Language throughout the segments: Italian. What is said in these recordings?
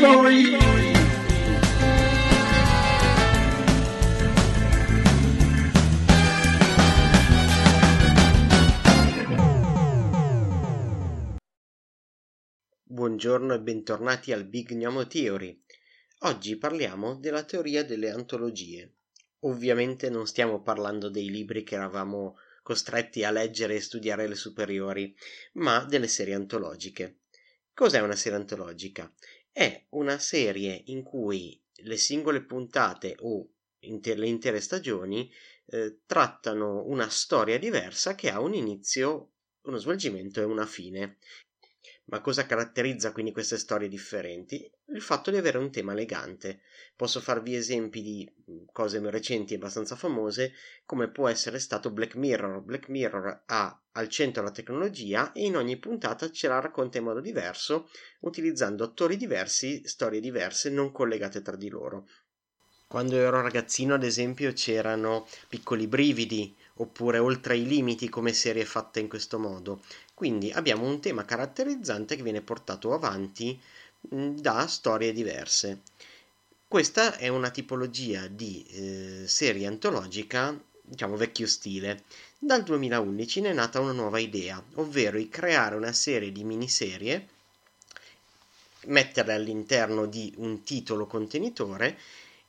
Thievery! Buongiorno e bentornati al Big Gnomo Theory. Oggi parliamo della teoria delle antologie. Ovviamente non stiamo parlando dei libri che eravamo costretti a leggere e studiare alle superiori, ma delle serie antologiche. Cos'è una serie antologica? È una serie in cui le singole puntate o inter- le intere stagioni eh, trattano una storia diversa che ha un inizio, uno svolgimento e una fine. Ma cosa caratterizza quindi queste storie differenti? Il fatto di avere un tema elegante. Posso farvi esempi di mm, cose recenti e abbastanza famose, come può essere stato Black Mirror. Black Mirror ha al centro la tecnologia e in ogni puntata ce la racconta in modo diverso, utilizzando attori diversi, storie diverse, non collegate tra di loro. Quando ero ragazzino, ad esempio, c'erano piccoli brividi, oppure oltre i limiti come serie fatte in questo modo. Quindi abbiamo un tema caratterizzante che viene portato avanti da storie diverse. Questa è una tipologia di eh, serie antologica, diciamo vecchio stile. Dal 2011 ne è nata una nuova idea, ovvero di creare una serie di miniserie, metterle all'interno di un titolo contenitore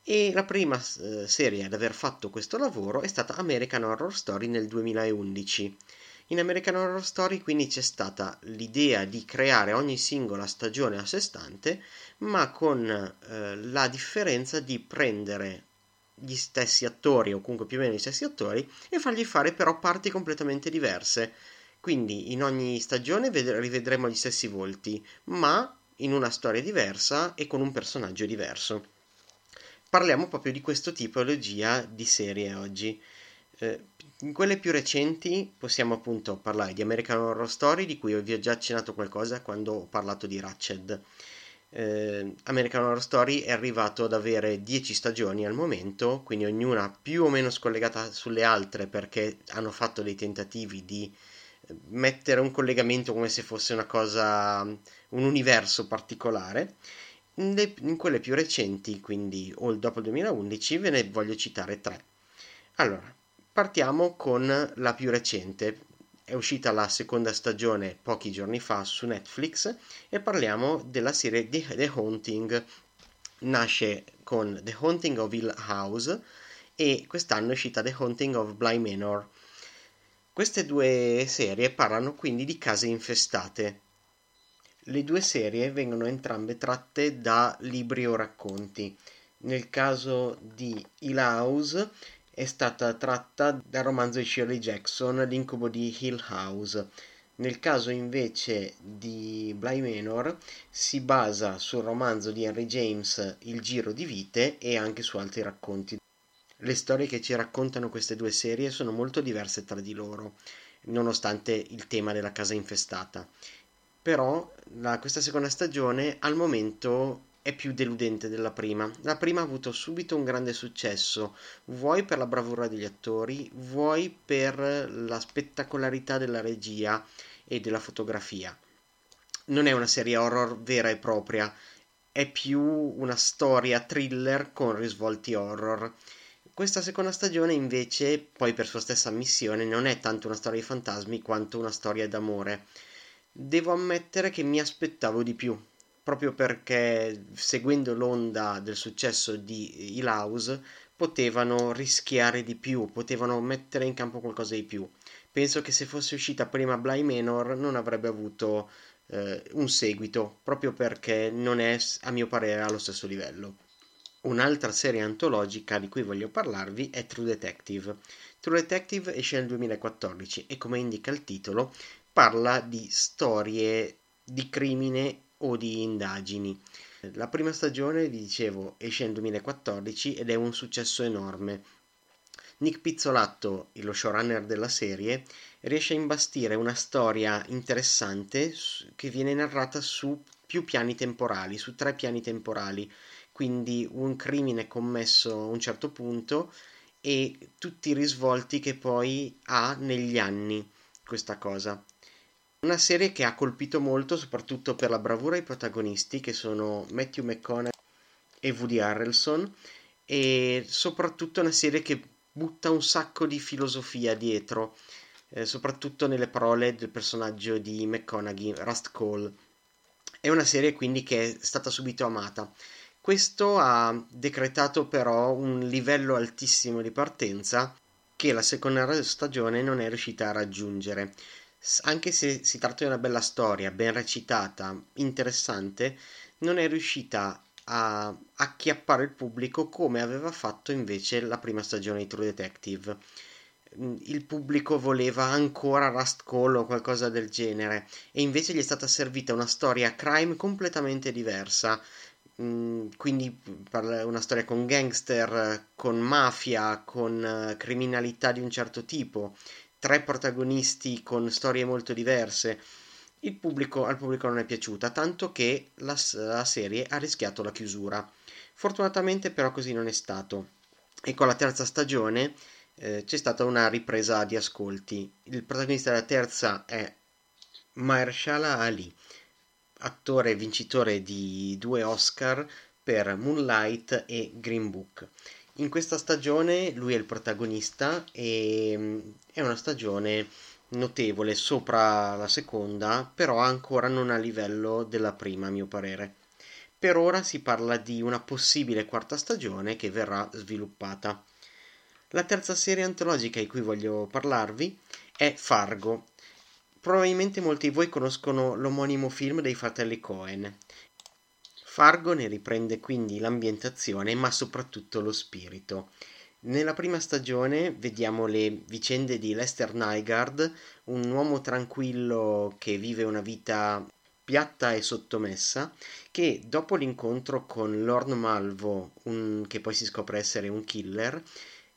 e la prima serie ad aver fatto questo lavoro è stata American Horror Story nel 2011. In American Horror Story quindi c'è stata l'idea di creare ogni singola stagione a sé stante, ma con eh, la differenza di prendere gli stessi attori o comunque più o meno gli stessi attori e fargli fare però parti completamente diverse. Quindi in ogni stagione ved- rivedremo gli stessi volti, ma in una storia diversa e con un personaggio diverso. Parliamo proprio di questo tipologia di serie oggi. Eh, in quelle più recenti possiamo appunto parlare di American Horror Story, di cui vi ho già accennato qualcosa quando ho parlato di Ratched. Eh, American Horror Story è arrivato ad avere 10 stagioni al momento, quindi ognuna più o meno scollegata sulle altre perché hanno fatto dei tentativi di eh, mettere un collegamento come se fosse una cosa, un universo particolare. In, le, in quelle più recenti, quindi o dopo il 2011, ve ne voglio citare tre. Allora, Partiamo con la più recente. È uscita la seconda stagione pochi giorni fa su Netflix e parliamo della serie The Haunting. Nasce con The Haunting of Hill House e quest'anno è uscita The Haunting of Bly Manor. Queste due serie parlano quindi di case infestate. Le due serie vengono entrambe tratte da libri o racconti. Nel caso di Hill House è stata tratta dal romanzo di Shirley Jackson L'incubo di Hill House. Nel caso invece di Bly Manor si basa sul romanzo di Henry James Il giro di vite e anche su altri racconti. Le storie che ci raccontano queste due serie sono molto diverse tra di loro, nonostante il tema della casa infestata. Però la, questa seconda stagione al momento è più deludente della prima. La prima ha avuto subito un grande successo, vuoi per la bravura degli attori, vuoi per la spettacolarità della regia e della fotografia. Non è una serie horror vera e propria, è più una storia thriller con risvolti horror. Questa seconda stagione invece, poi per sua stessa missione, non è tanto una storia di fantasmi quanto una storia d'amore. Devo ammettere che mi aspettavo di più proprio perché seguendo l'onda del successo di House potevano rischiare di più, potevano mettere in campo qualcosa di più. Penso che se fosse uscita prima Bly Manor non avrebbe avuto eh, un seguito, proprio perché non è a mio parere allo stesso livello. Un'altra serie antologica di cui voglio parlarvi è True Detective. True Detective esce nel 2014 e come indica il titolo parla di storie di crimine o di indagini. La prima stagione, vi dicevo, esce nel 2014 ed è un successo enorme. Nick Pizzolatto, lo showrunner della serie, riesce a imbastire una storia interessante che viene narrata su più piani temporali, su tre piani temporali, quindi un crimine commesso a un certo punto e tutti i risvolti che poi ha negli anni questa cosa. Una serie che ha colpito molto soprattutto per la bravura ai protagonisti che sono Matthew McConaughey e Woody Harrelson e soprattutto una serie che butta un sacco di filosofia dietro, eh, soprattutto nelle parole del personaggio di McConaughey, Rust Cole. È una serie quindi che è stata subito amata. Questo ha decretato però un livello altissimo di partenza che la seconda stagione non è riuscita a raggiungere. Anche se si tratta di una bella storia, ben recitata, interessante, non è riuscita a acchiappare il pubblico come aveva fatto invece la prima stagione di True Detective. Mm, il pubblico voleva ancora Rust Call o qualcosa del genere e invece gli è stata servita una storia crime completamente diversa. Mm, quindi una storia con gangster, con mafia, con eh, criminalità di un certo tipo, tre protagonisti con storie molto diverse pubblico, al pubblico non è piaciuta, tanto che la, la serie ha rischiato la chiusura. Fortunatamente però così non è stato e con la terza stagione eh, c'è stata una ripresa di ascolti. Il protagonista della terza è Mahershala Ali, attore vincitore di due Oscar per Moonlight e Green Book. In questa stagione lui è il protagonista e mm, è una stagione notevole sopra la seconda, però ancora non a livello della prima, a mio parere. Per ora si parla di una possibile quarta stagione che verrà sviluppata. La terza serie antologica di cui voglio parlarvi è Fargo. Probabilmente molti di voi conoscono l'omonimo film dei fratelli Cohen. Fargo ne riprende quindi l'ambientazione, ma soprattutto lo spirito. Nella prima stagione vediamo le vicende di Lester Nygaard, un uomo tranquillo che vive una vita piatta e sottomessa, che dopo l'incontro con Lord Malvo, un, che poi si scopre essere un killer,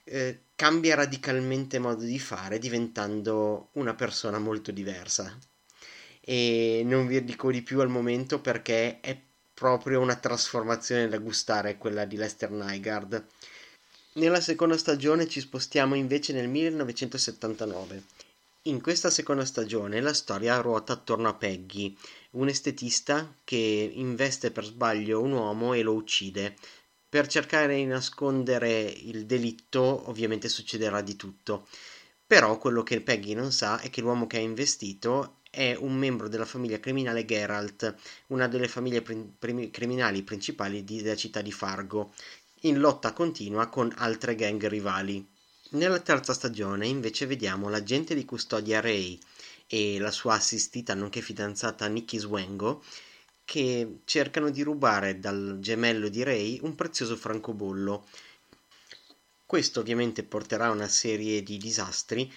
eh, cambia radicalmente modo di fare, diventando una persona molto diversa. E non vi dico di più al momento perché è proprio una trasformazione da gustare quella di Lester Nygaard nella seconda stagione ci spostiamo invece nel 1979. In questa seconda stagione la storia ruota attorno a Peggy, un estetista che investe per sbaglio un uomo e lo uccide. Per cercare di nascondere il delitto ovviamente succederà di tutto. Però quello che Peggy non sa è che l'uomo che ha investito è un membro della famiglia criminale Geralt, una delle famiglie prim- criminali principali di, della città di Fargo, in lotta continua con altre gang rivali. Nella terza stagione invece vediamo l'agente di custodia Ray e la sua assistita nonché fidanzata Nikki Swengo che cercano di rubare dal gemello di Ray un prezioso francobollo. Questo ovviamente porterà a una serie di disastri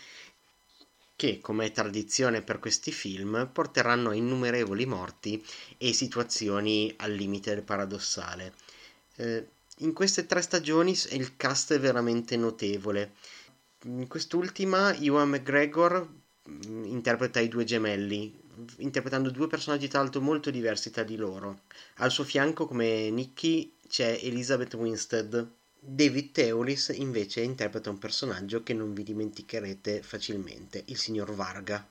che, come è tradizione per questi film, porteranno a innumerevoli morti e situazioni al limite del paradossale. Eh, in queste tre stagioni il cast è veramente notevole. In quest'ultima Ewan McGregor mm, interpreta i due gemelli, interpretando due personaggi tra l'altro molto diversi tra di loro. Al suo fianco, come Nicky, c'è Elizabeth Winstead. David Teulis invece interpreta un personaggio che non vi dimenticherete facilmente, il signor Varga.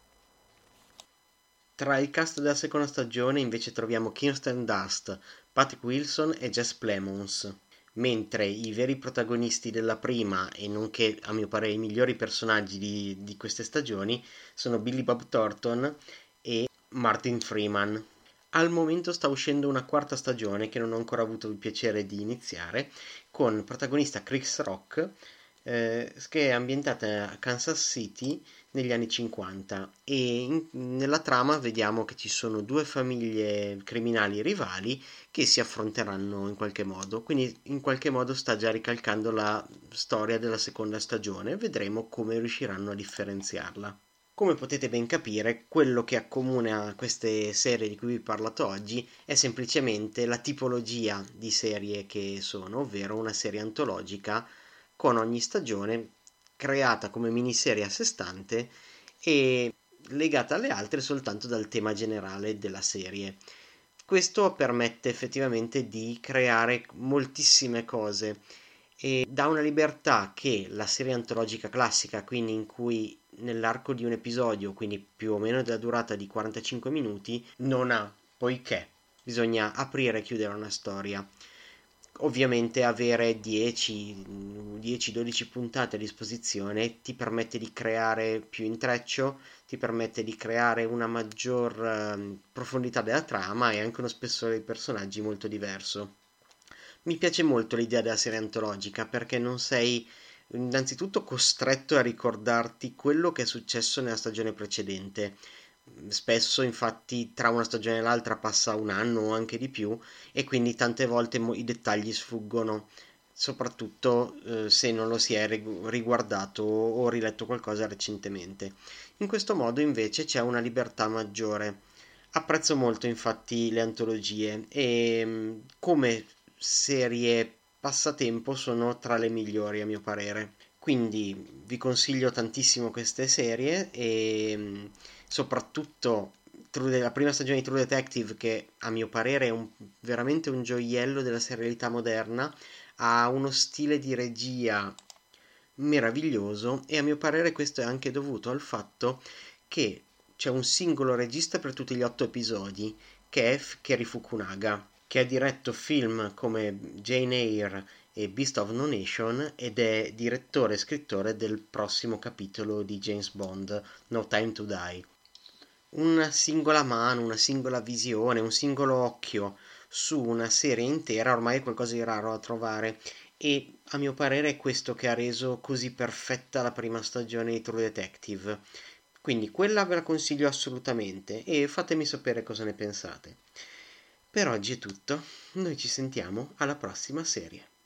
Tra il cast della seconda stagione invece troviamo Kirsten Dust, Patrick Wilson e Jess Plemons mentre i veri protagonisti della prima e nonché a mio parere i migliori personaggi di, di queste stagioni sono Billy Bob Thornton e Martin Freeman. Al momento sta uscendo una quarta stagione che non ho ancora avuto il piacere di iniziare con protagonista Chris Rock eh, che è ambientata a Kansas City negli anni 50 e in, nella trama vediamo che ci sono due famiglie criminali rivali che si affronteranno in qualche modo, quindi in qualche modo sta già ricalcando la storia della seconda stagione, vedremo come riusciranno a differenziarla. Come potete ben capire, quello che accomuna queste serie di cui vi ho parlato oggi è semplicemente la tipologia di serie che sono, ovvero una serie antologica con ogni stagione creata come miniserie a sé stante e legata alle altre soltanto dal tema generale della serie. Questo permette effettivamente di creare moltissime cose e dà una libertà che la serie antologica classica, quindi in cui nell'arco di un episodio, quindi più o meno della durata di 45 minuti, non ha, poiché bisogna aprire e chiudere una storia. Ovviamente avere 10-12 puntate a disposizione ti permette di creare più intreccio, ti permette di creare una maggior uh, profondità della trama e anche uno spessore dei personaggi molto diverso. Mi piace molto l'idea della serie antologica perché non sei innanzitutto costretto a ricordarti quello che è successo nella stagione precedente. Spesso, infatti, tra una stagione e l'altra passa un anno o anche di più, e quindi tante volte i dettagli sfuggono, soprattutto eh, se non lo si è riguardato o riletto qualcosa recentemente. In questo modo, invece, c'è una libertà maggiore. Apprezzo molto, infatti, le antologie e mm, come serie passatempo sono tra le migliori a mio parere. Quindi vi consiglio tantissimo queste serie e soprattutto la prima stagione di True Detective che a mio parere è un, veramente un gioiello della serialità moderna, ha uno stile di regia meraviglioso e a mio parere questo è anche dovuto al fatto che c'è un singolo regista per tutti gli otto episodi che è Kerry Fukunaga che ha diretto film come Jane Eyre e Beast of No Nation ed è direttore e scrittore del prossimo capitolo di James Bond, No Time to Die. Una singola mano, una singola visione, un singolo occhio su una serie intera ormai è qualcosa di raro da trovare e a mio parere è questo che ha reso così perfetta la prima stagione di True Detective. Quindi quella ve la consiglio assolutamente e fatemi sapere cosa ne pensate. Per oggi è tutto, noi ci sentiamo alla prossima serie.